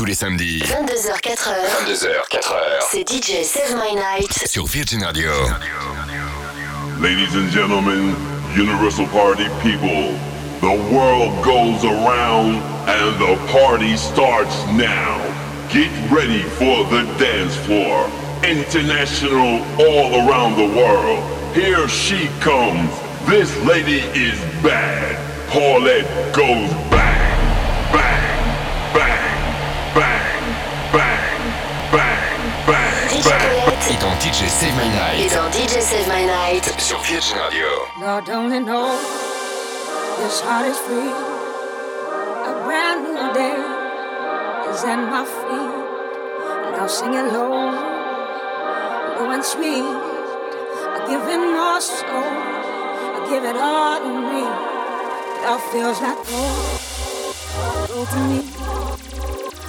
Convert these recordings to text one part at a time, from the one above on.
tous les samedis. 22h, 4h. 22h, 4h. C'est DJ Save My Night. Sur Virgin Radio. Ladies and gentlemen, Universal Party people, the world goes around and the party starts now. Get ready for the dance floor. International all around the world. Here she comes. This lady is bad. Paulette goes bang, bang, bang, bang, bang, bang, bang, DJ bang. Paulette Et dans DJ Save My est Night. dans DJ Save My Night. Sur Virgin Radio. Lord only knows this heart is free. A brand new day is at my feet. And I'll sing it low, low and sweet. I give it my soul, I give it all to me. It all feels like gold, gold to me.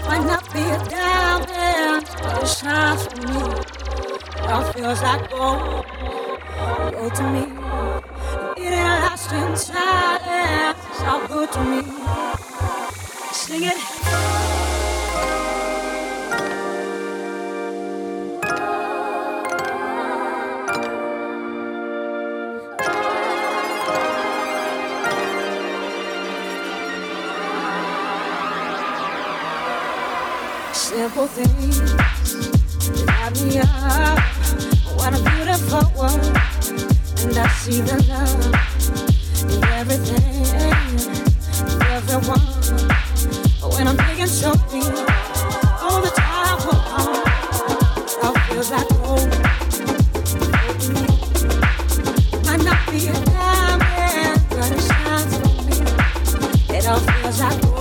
Might not be a diamond, but it shines for me. It all feels like gold, gold to me. It ain't lasting silence. It's all good to me. Sing it. Simple things light me up. What a beautiful world and I see the love in everything, in everyone. When I'm the like home. Might not be a diamond, but it shines. It all feels like gold.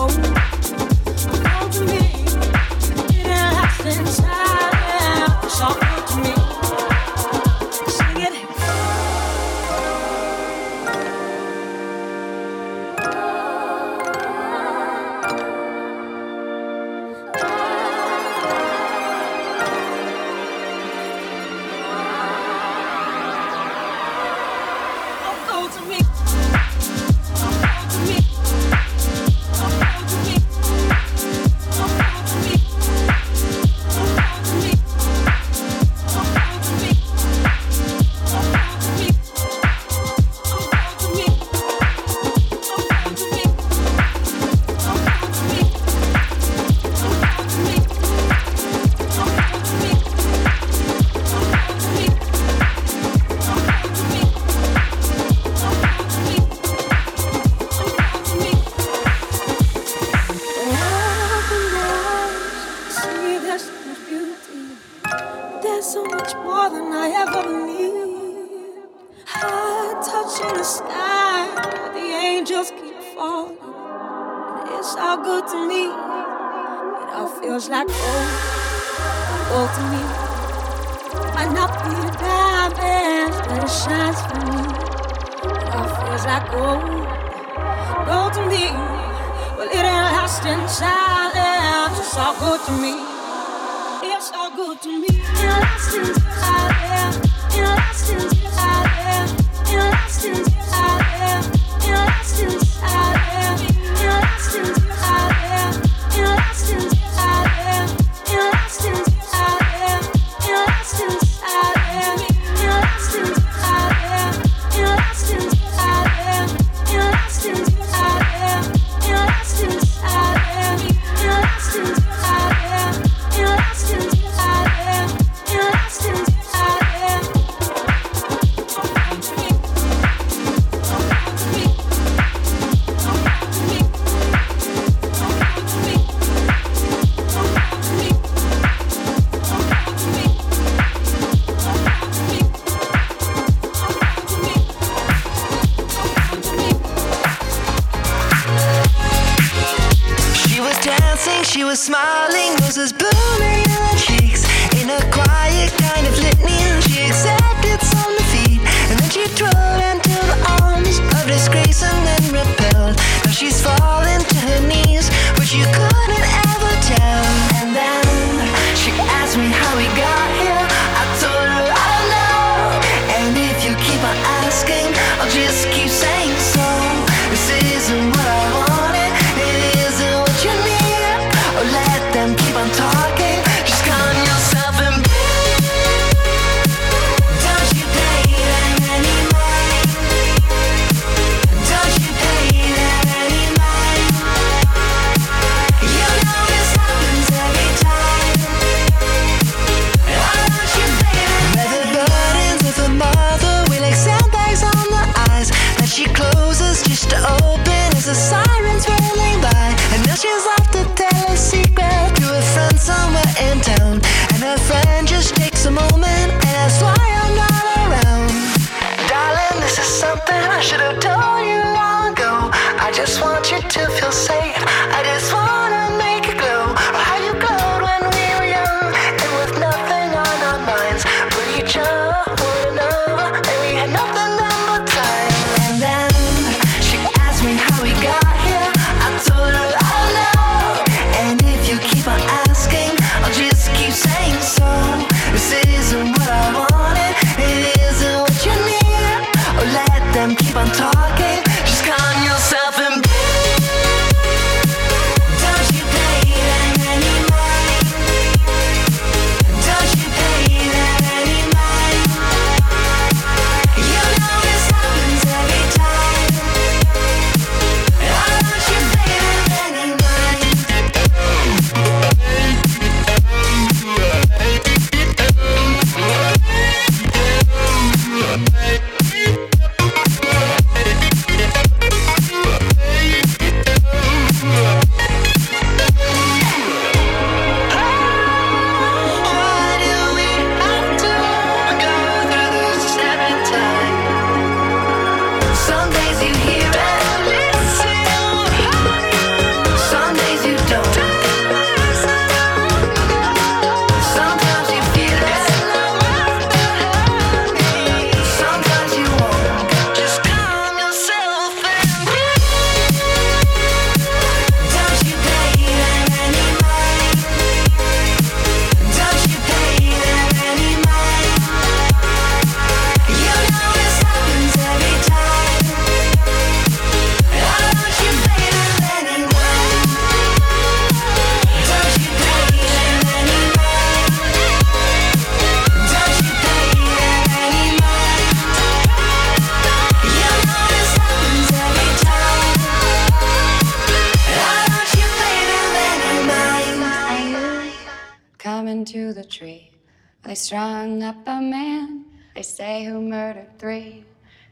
hung up a man, they say, who murdered three.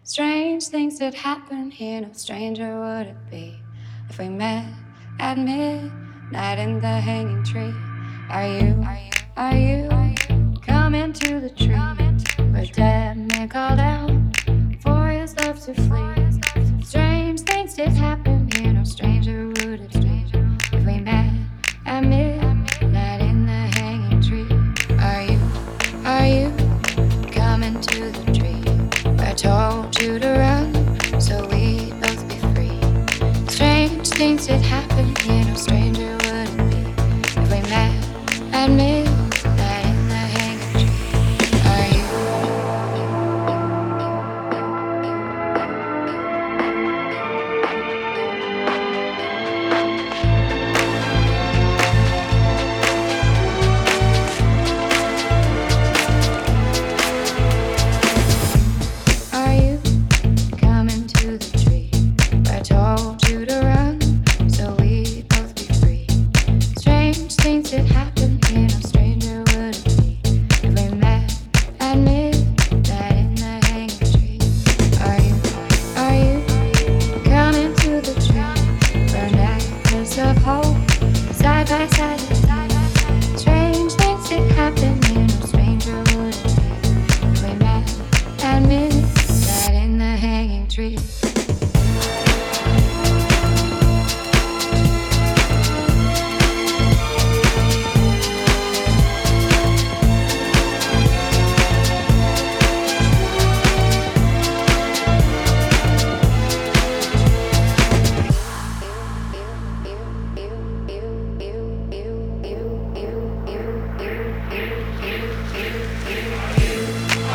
Strange things did happen here, no stranger would it be if we met at midnight in the hanging tree. Are you, are you, are you, are you coming to the tree? But dead man called out for his love to flee. Strange things did happen here, no stranger would it be if we met at midnight.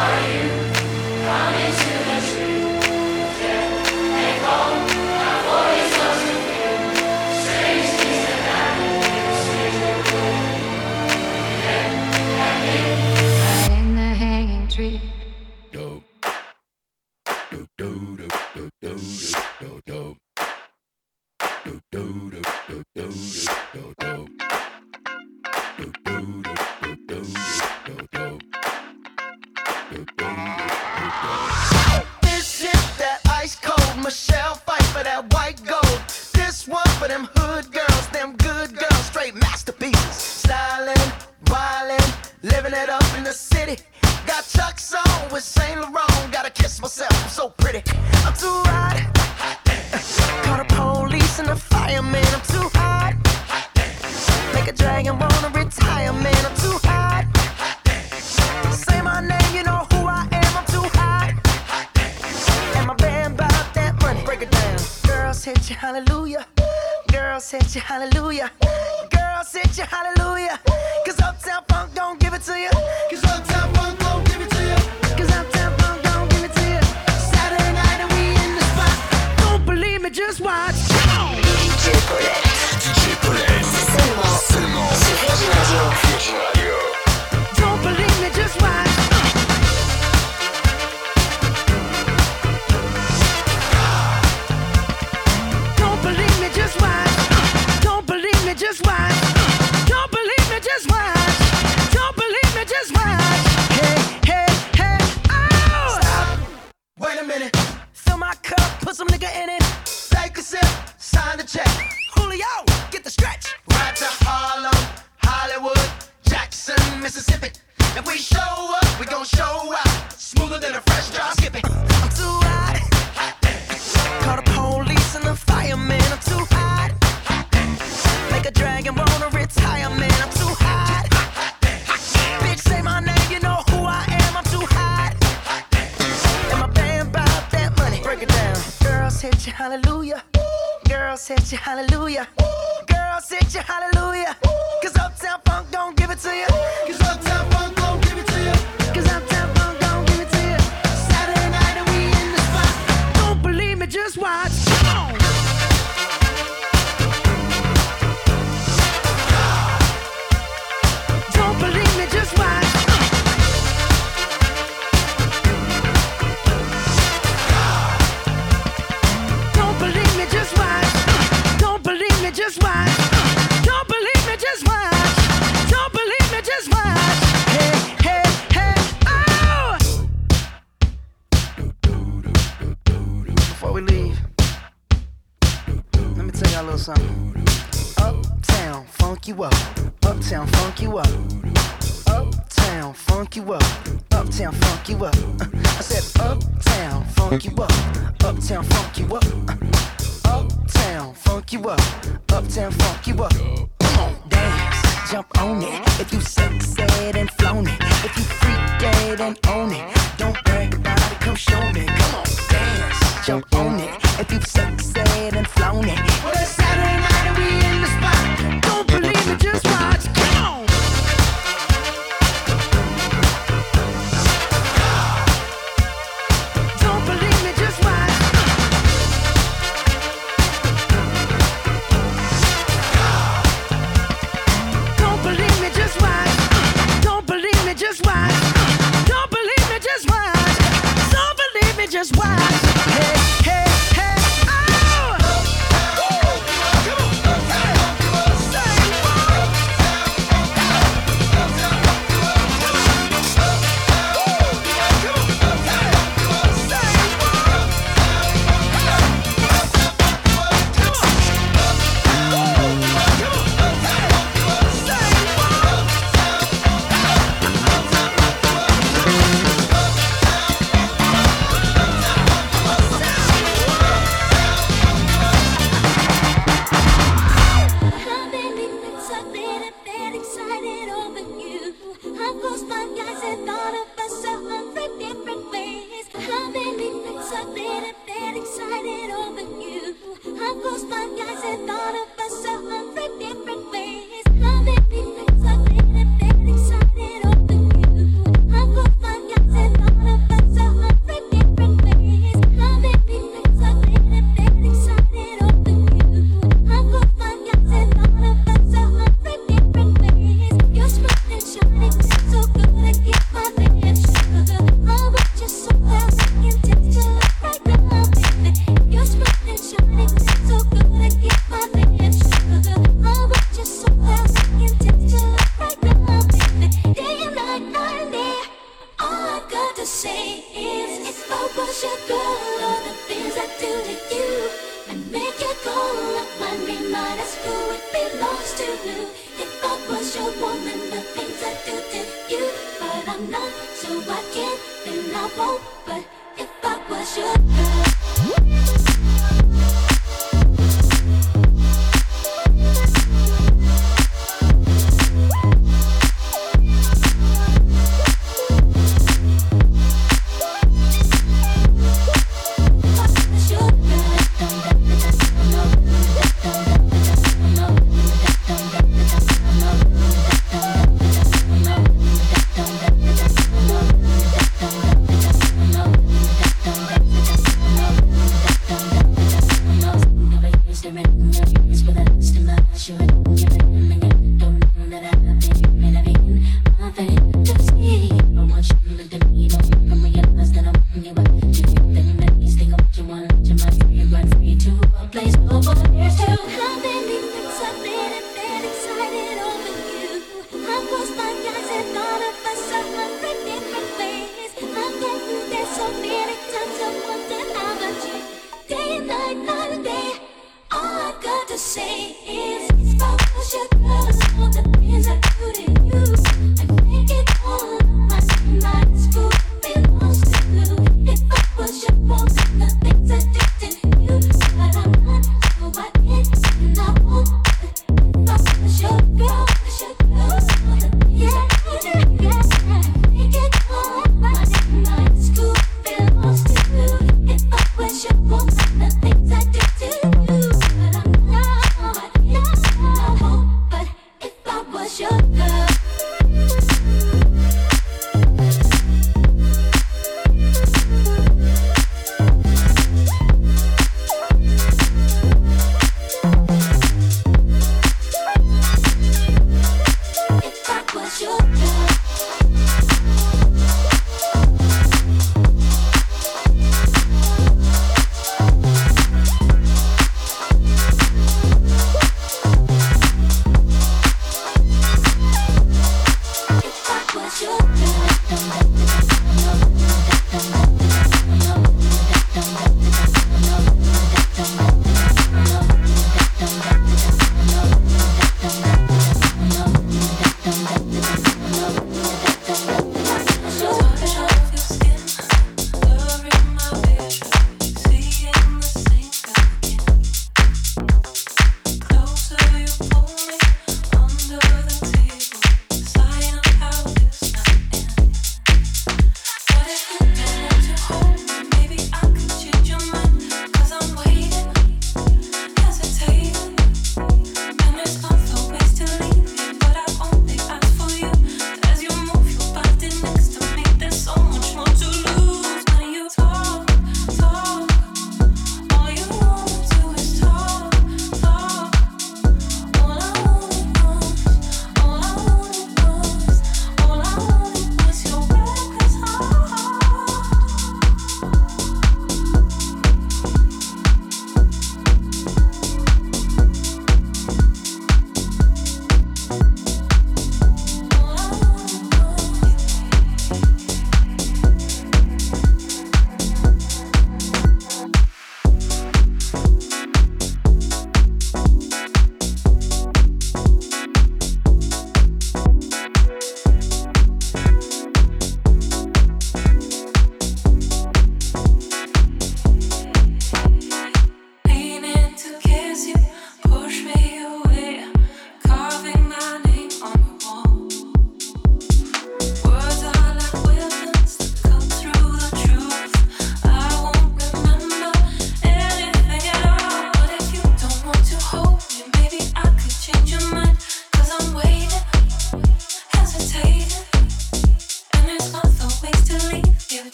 Glory.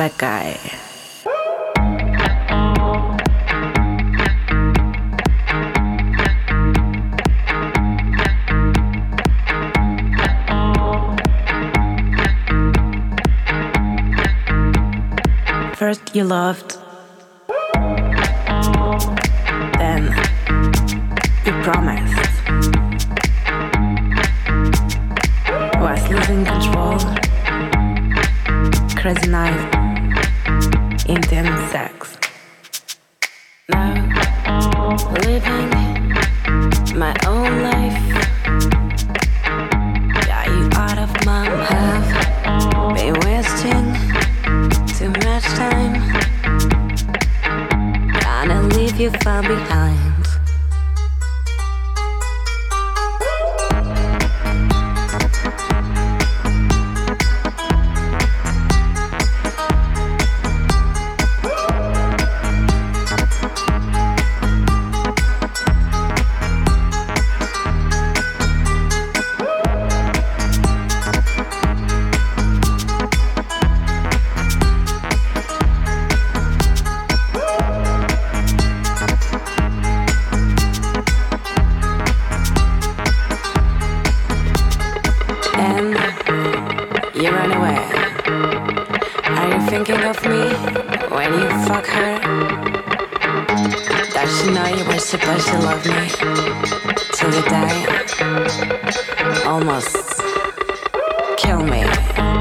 that guy. First you loved You were supposed to love me till you die. Almost kill me.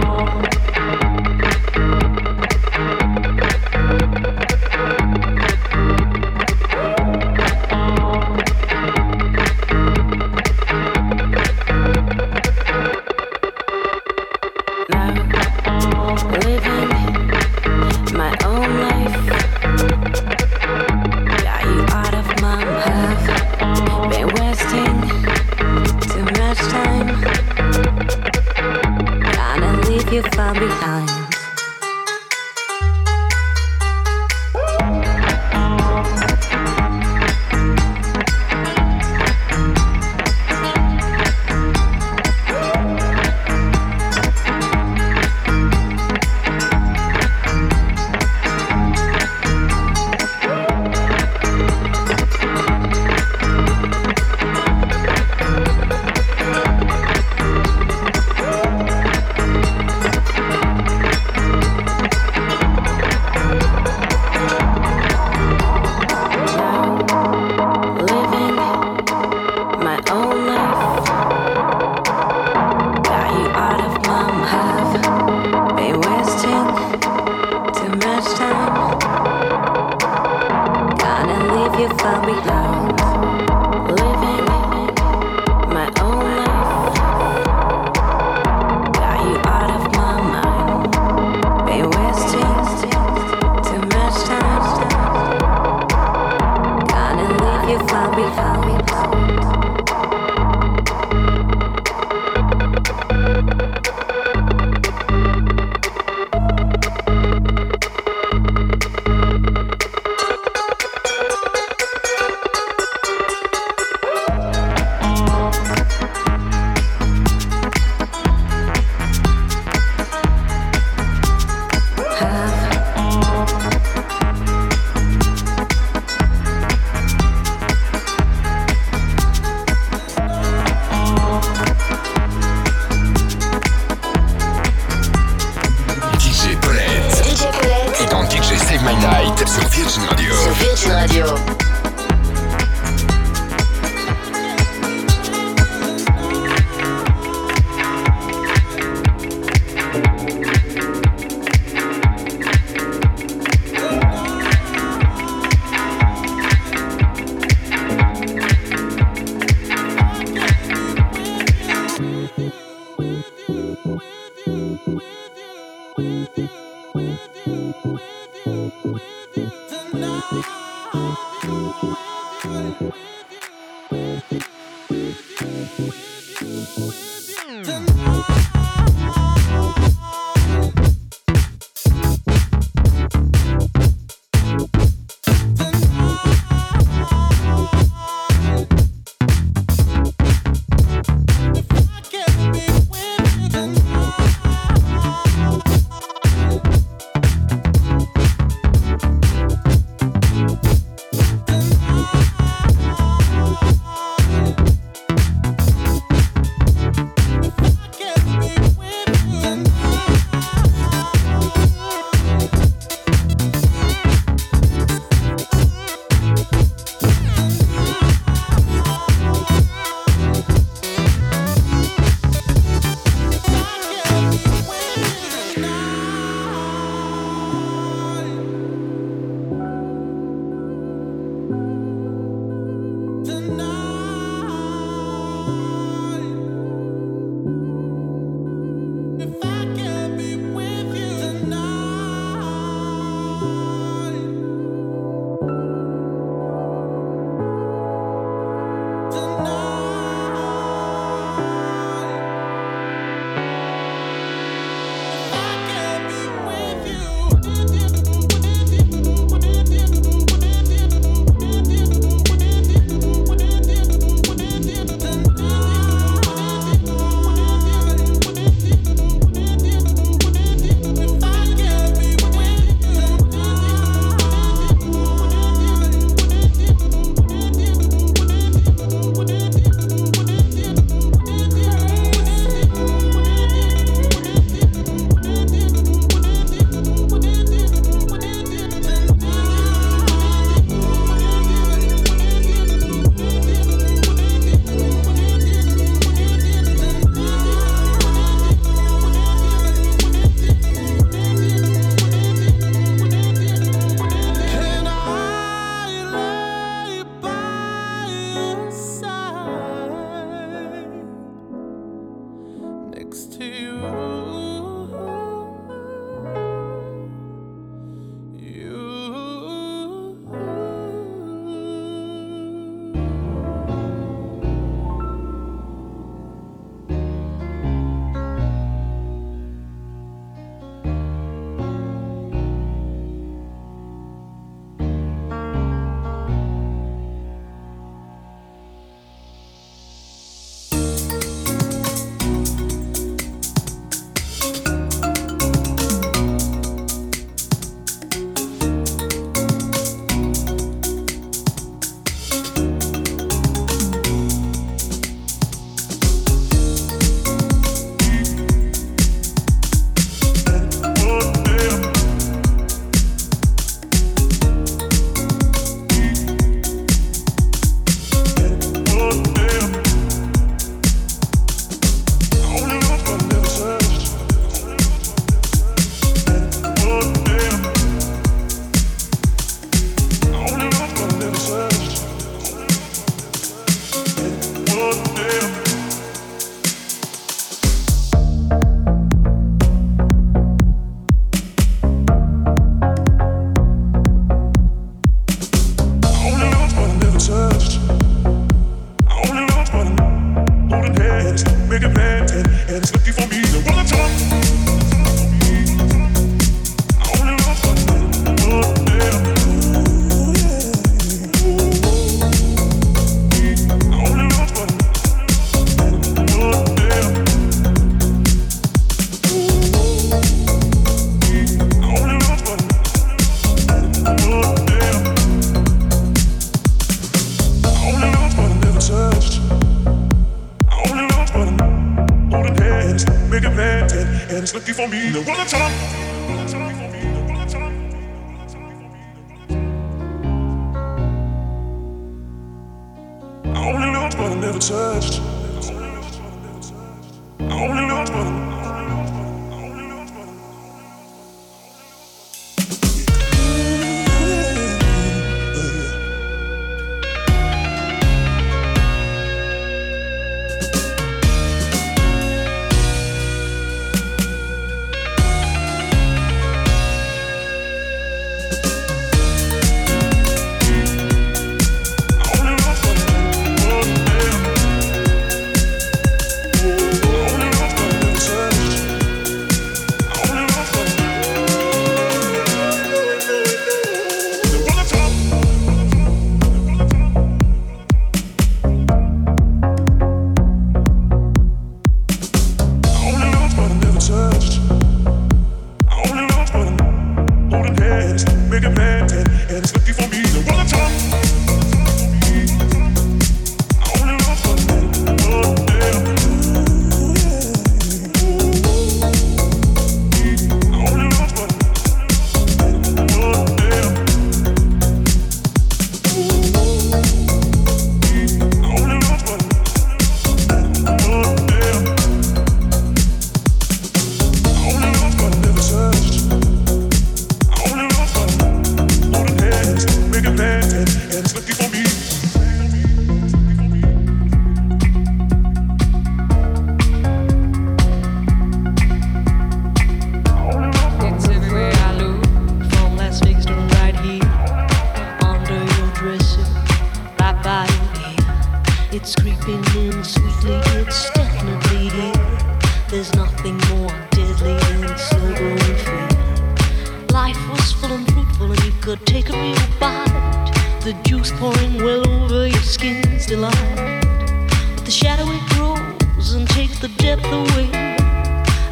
the shadowy grows and takes the depth away,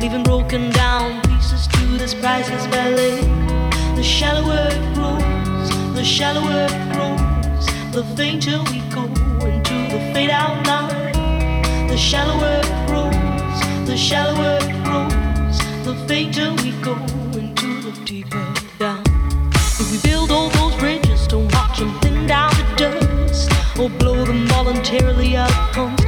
leaving broken down pieces to this priceless ballet. The shallower it grows, the shallower it grows, the fainter we go into the fade out line. The shallower it grows, the shallower it grows, the fainter we go into the deeper down. If we build all those bridges, don't watch them thin down to dust, or blow them voluntarily up.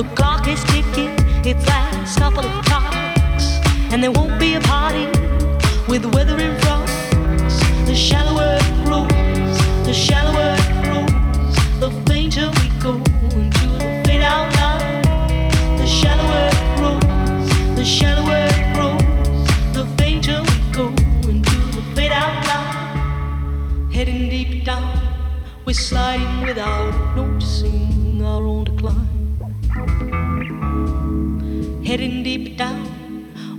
The clock is ticking, it's last couple of clocks, and there won't be a party with weather in front. The shallower it grows, the shallower it grows, the fainter we go into the fade out line. The shallower it grows, the shallower it grows, the fainter we go into the fade out line. Heading deep down, we're sliding without noticing our own decline.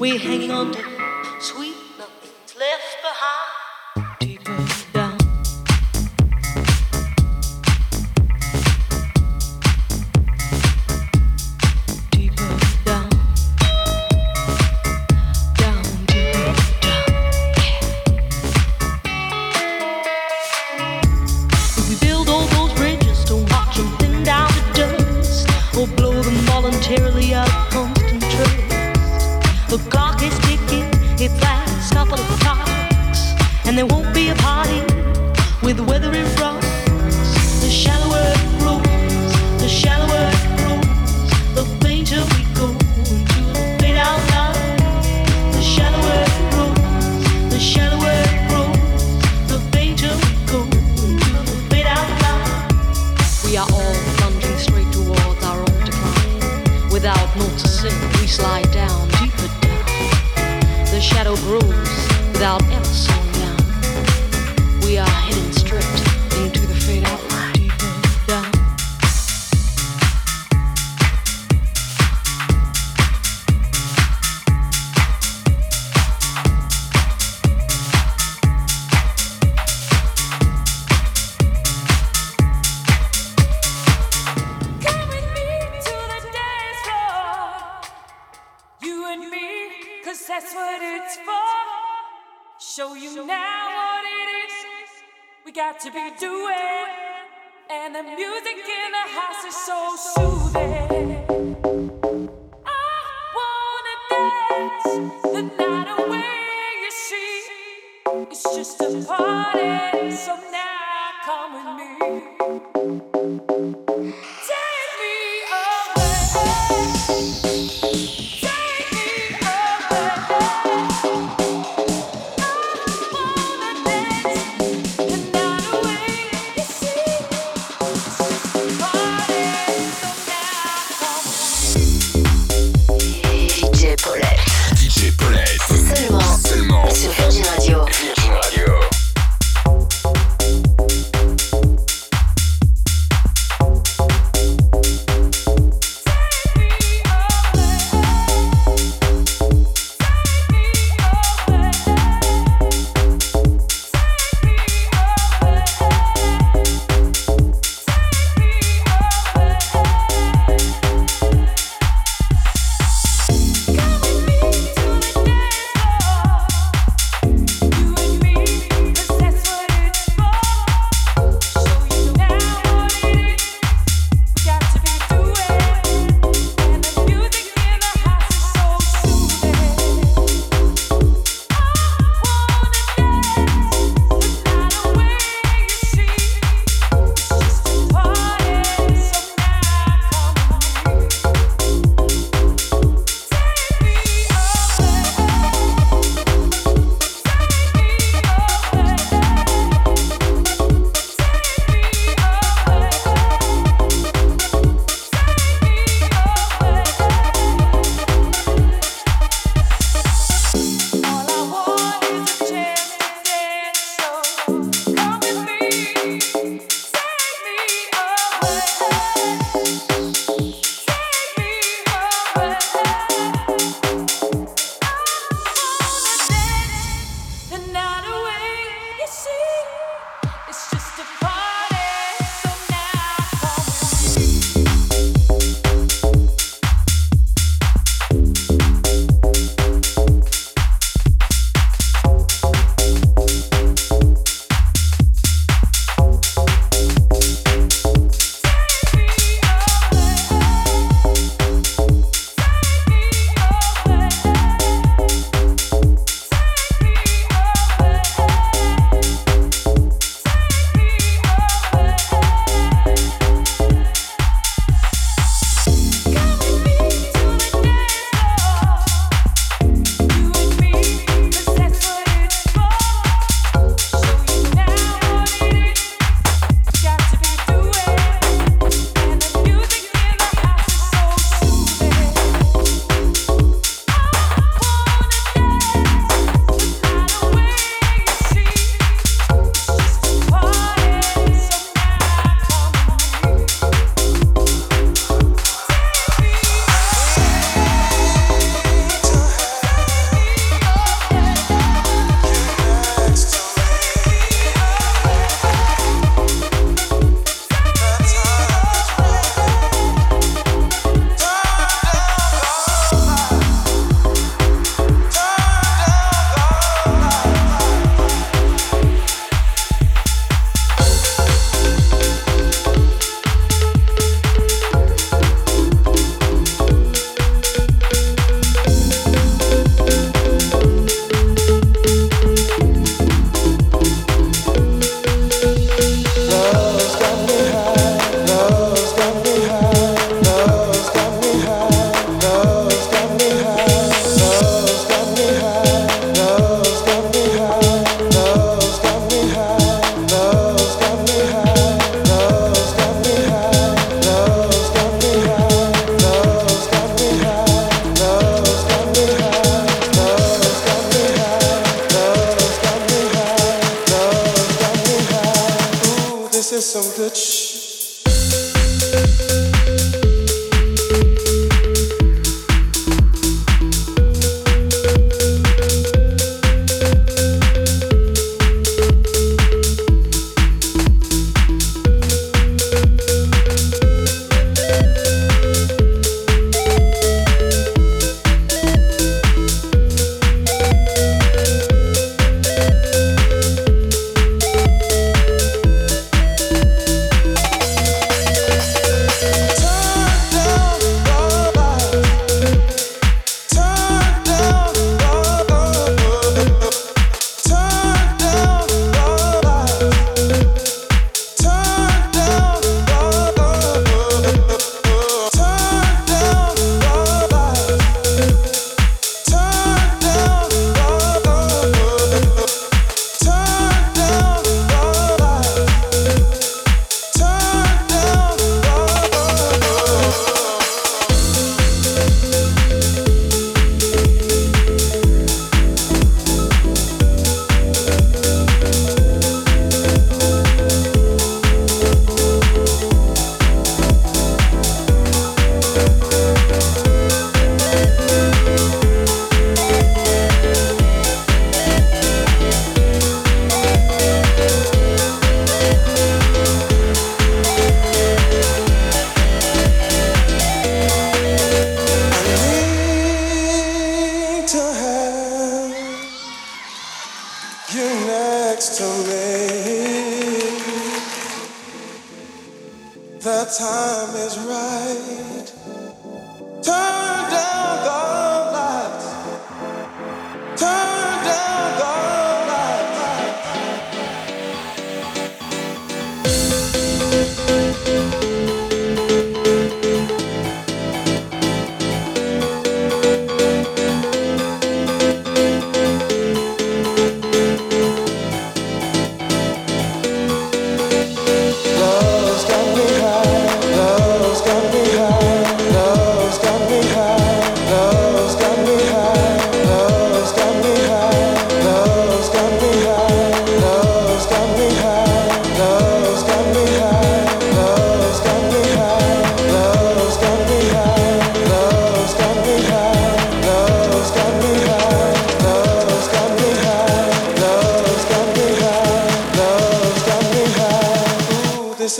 We're hanging on hypnotising, we slide down deeper down. The shadow grows without ever seeing.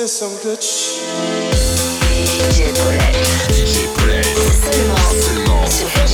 c'est some good DJ Paulette. Seulement. Seulement.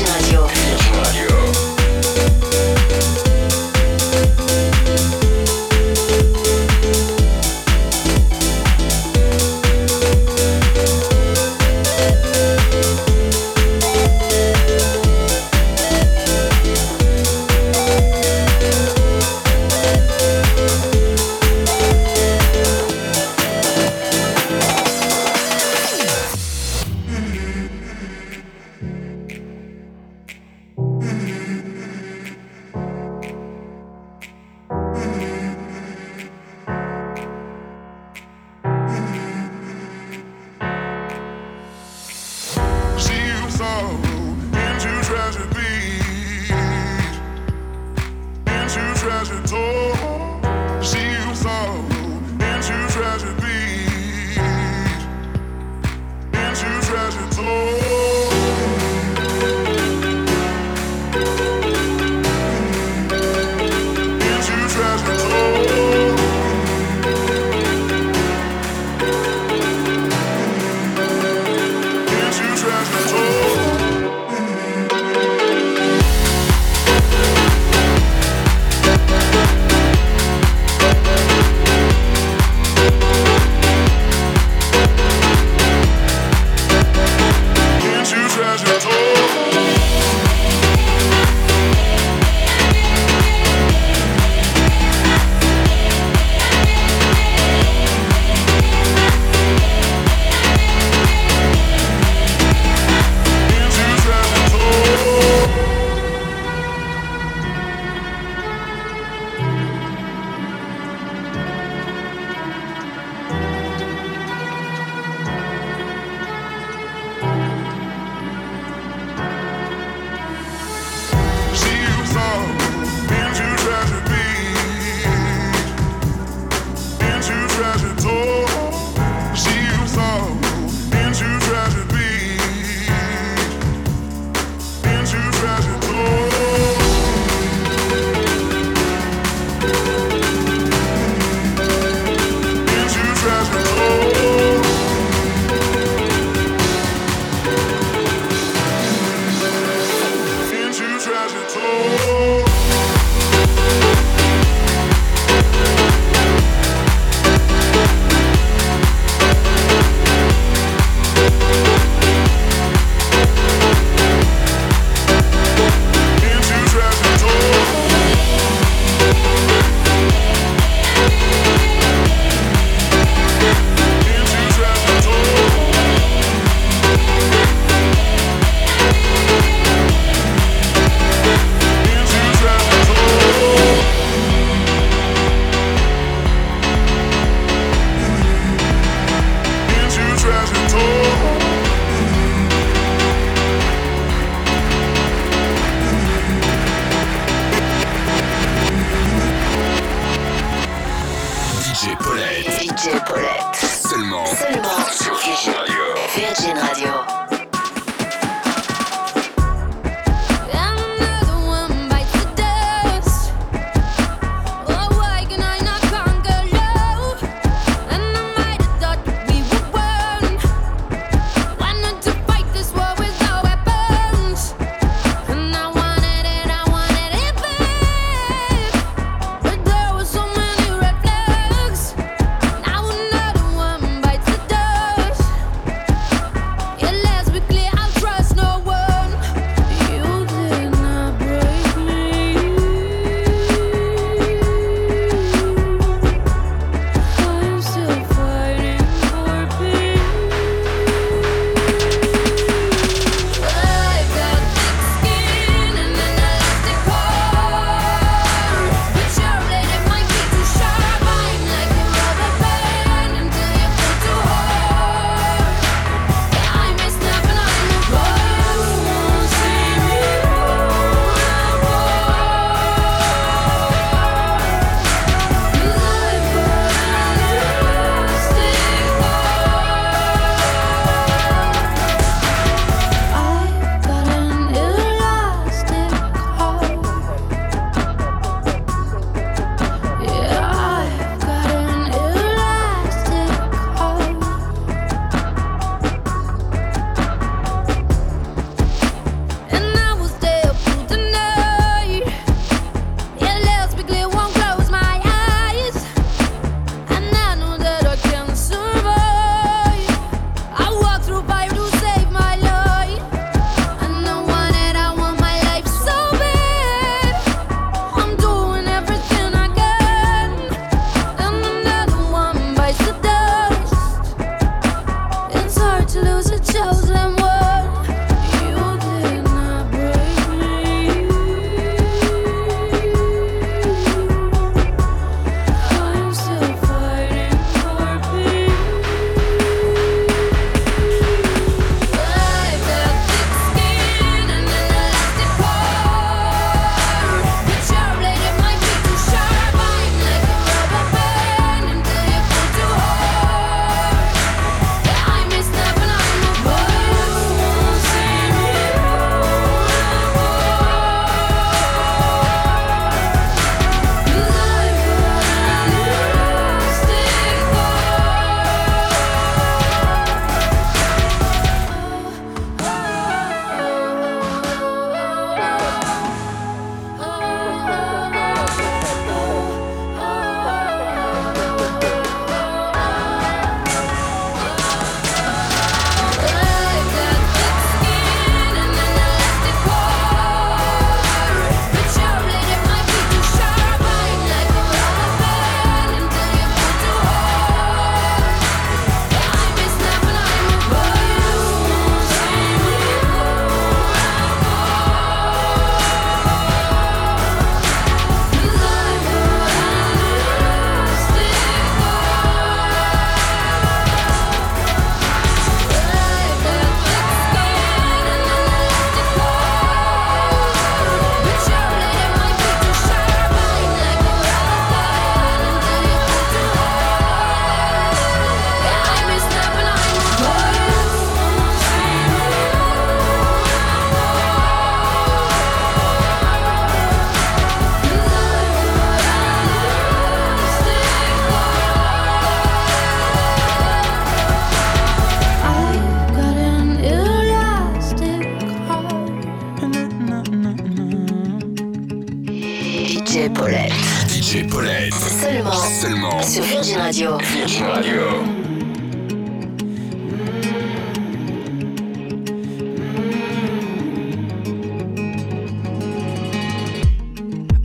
DJ Paulette. DJ Paulette. Seulement, Seulement sur Virgin Radio. Virgin Radio.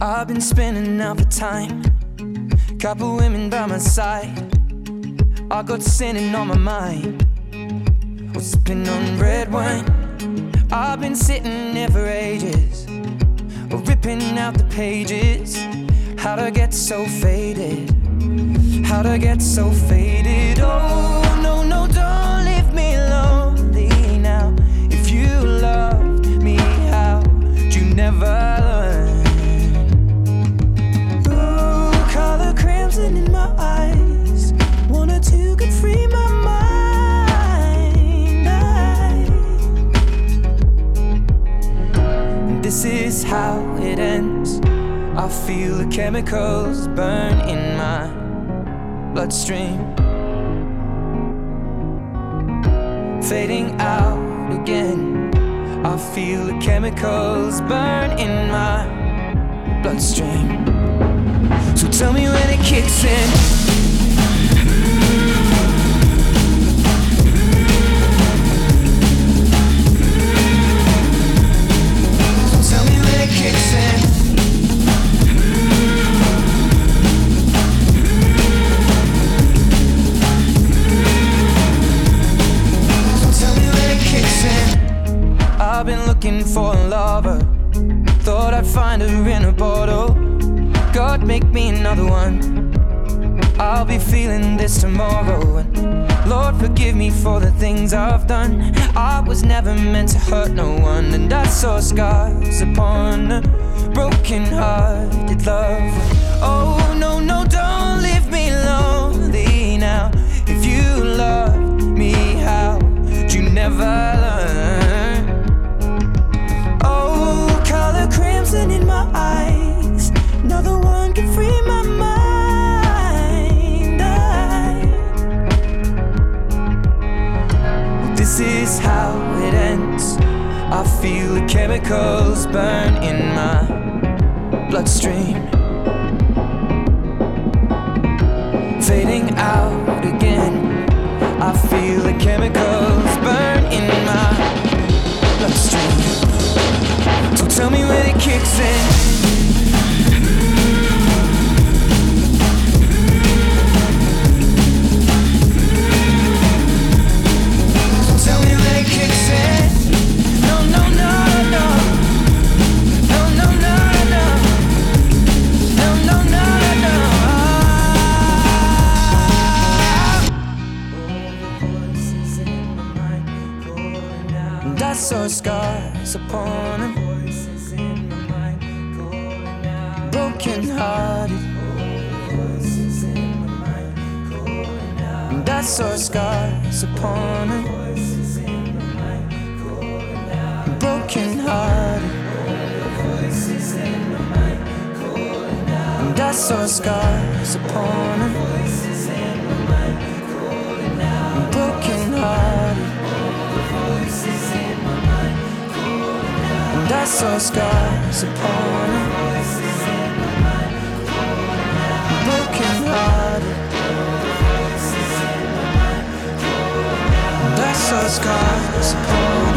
I've been spinning out for time. Couple women by my side. I got sinning on my mind. Was sipping on red wine. I've been sitting there for ages. Ripping out the pages. How'd I get so faded? How'd I get so faded? Oh, no, no, don't leave me lonely now. If you loved me, how'd you never learn? Ooh, color crimson in my eyes. One or two could free my mind. This is how. I feel the chemicals burn in my bloodstream. Fading out again. I feel the chemicals burn in my bloodstream. So tell me when it kicks in. Tell me when it kicks I've been looking for a lover. Thought I'd find her in a bottle. God, make me another one. I'll be feeling this tomorrow. And Lord, forgive me for the things I've done. I was never meant to hurt no one. And I saw scars upon a broken hearted love. Oh, no, no, don't leave me lonely now. If you loved me, how would you never crimson in my eyes. Another one can free my mind. I- This is how it ends. I feel the chemicals burn in my bloodstream. Fading out again. I feel the chemicals burn in my bloodstream. Tell me when it kicks in. So tell me when it Broken hearted. And I saw scars upon him. Broken hearted. And I saw scars upon him. Broken hearted. And I saw scars upon him. And I saw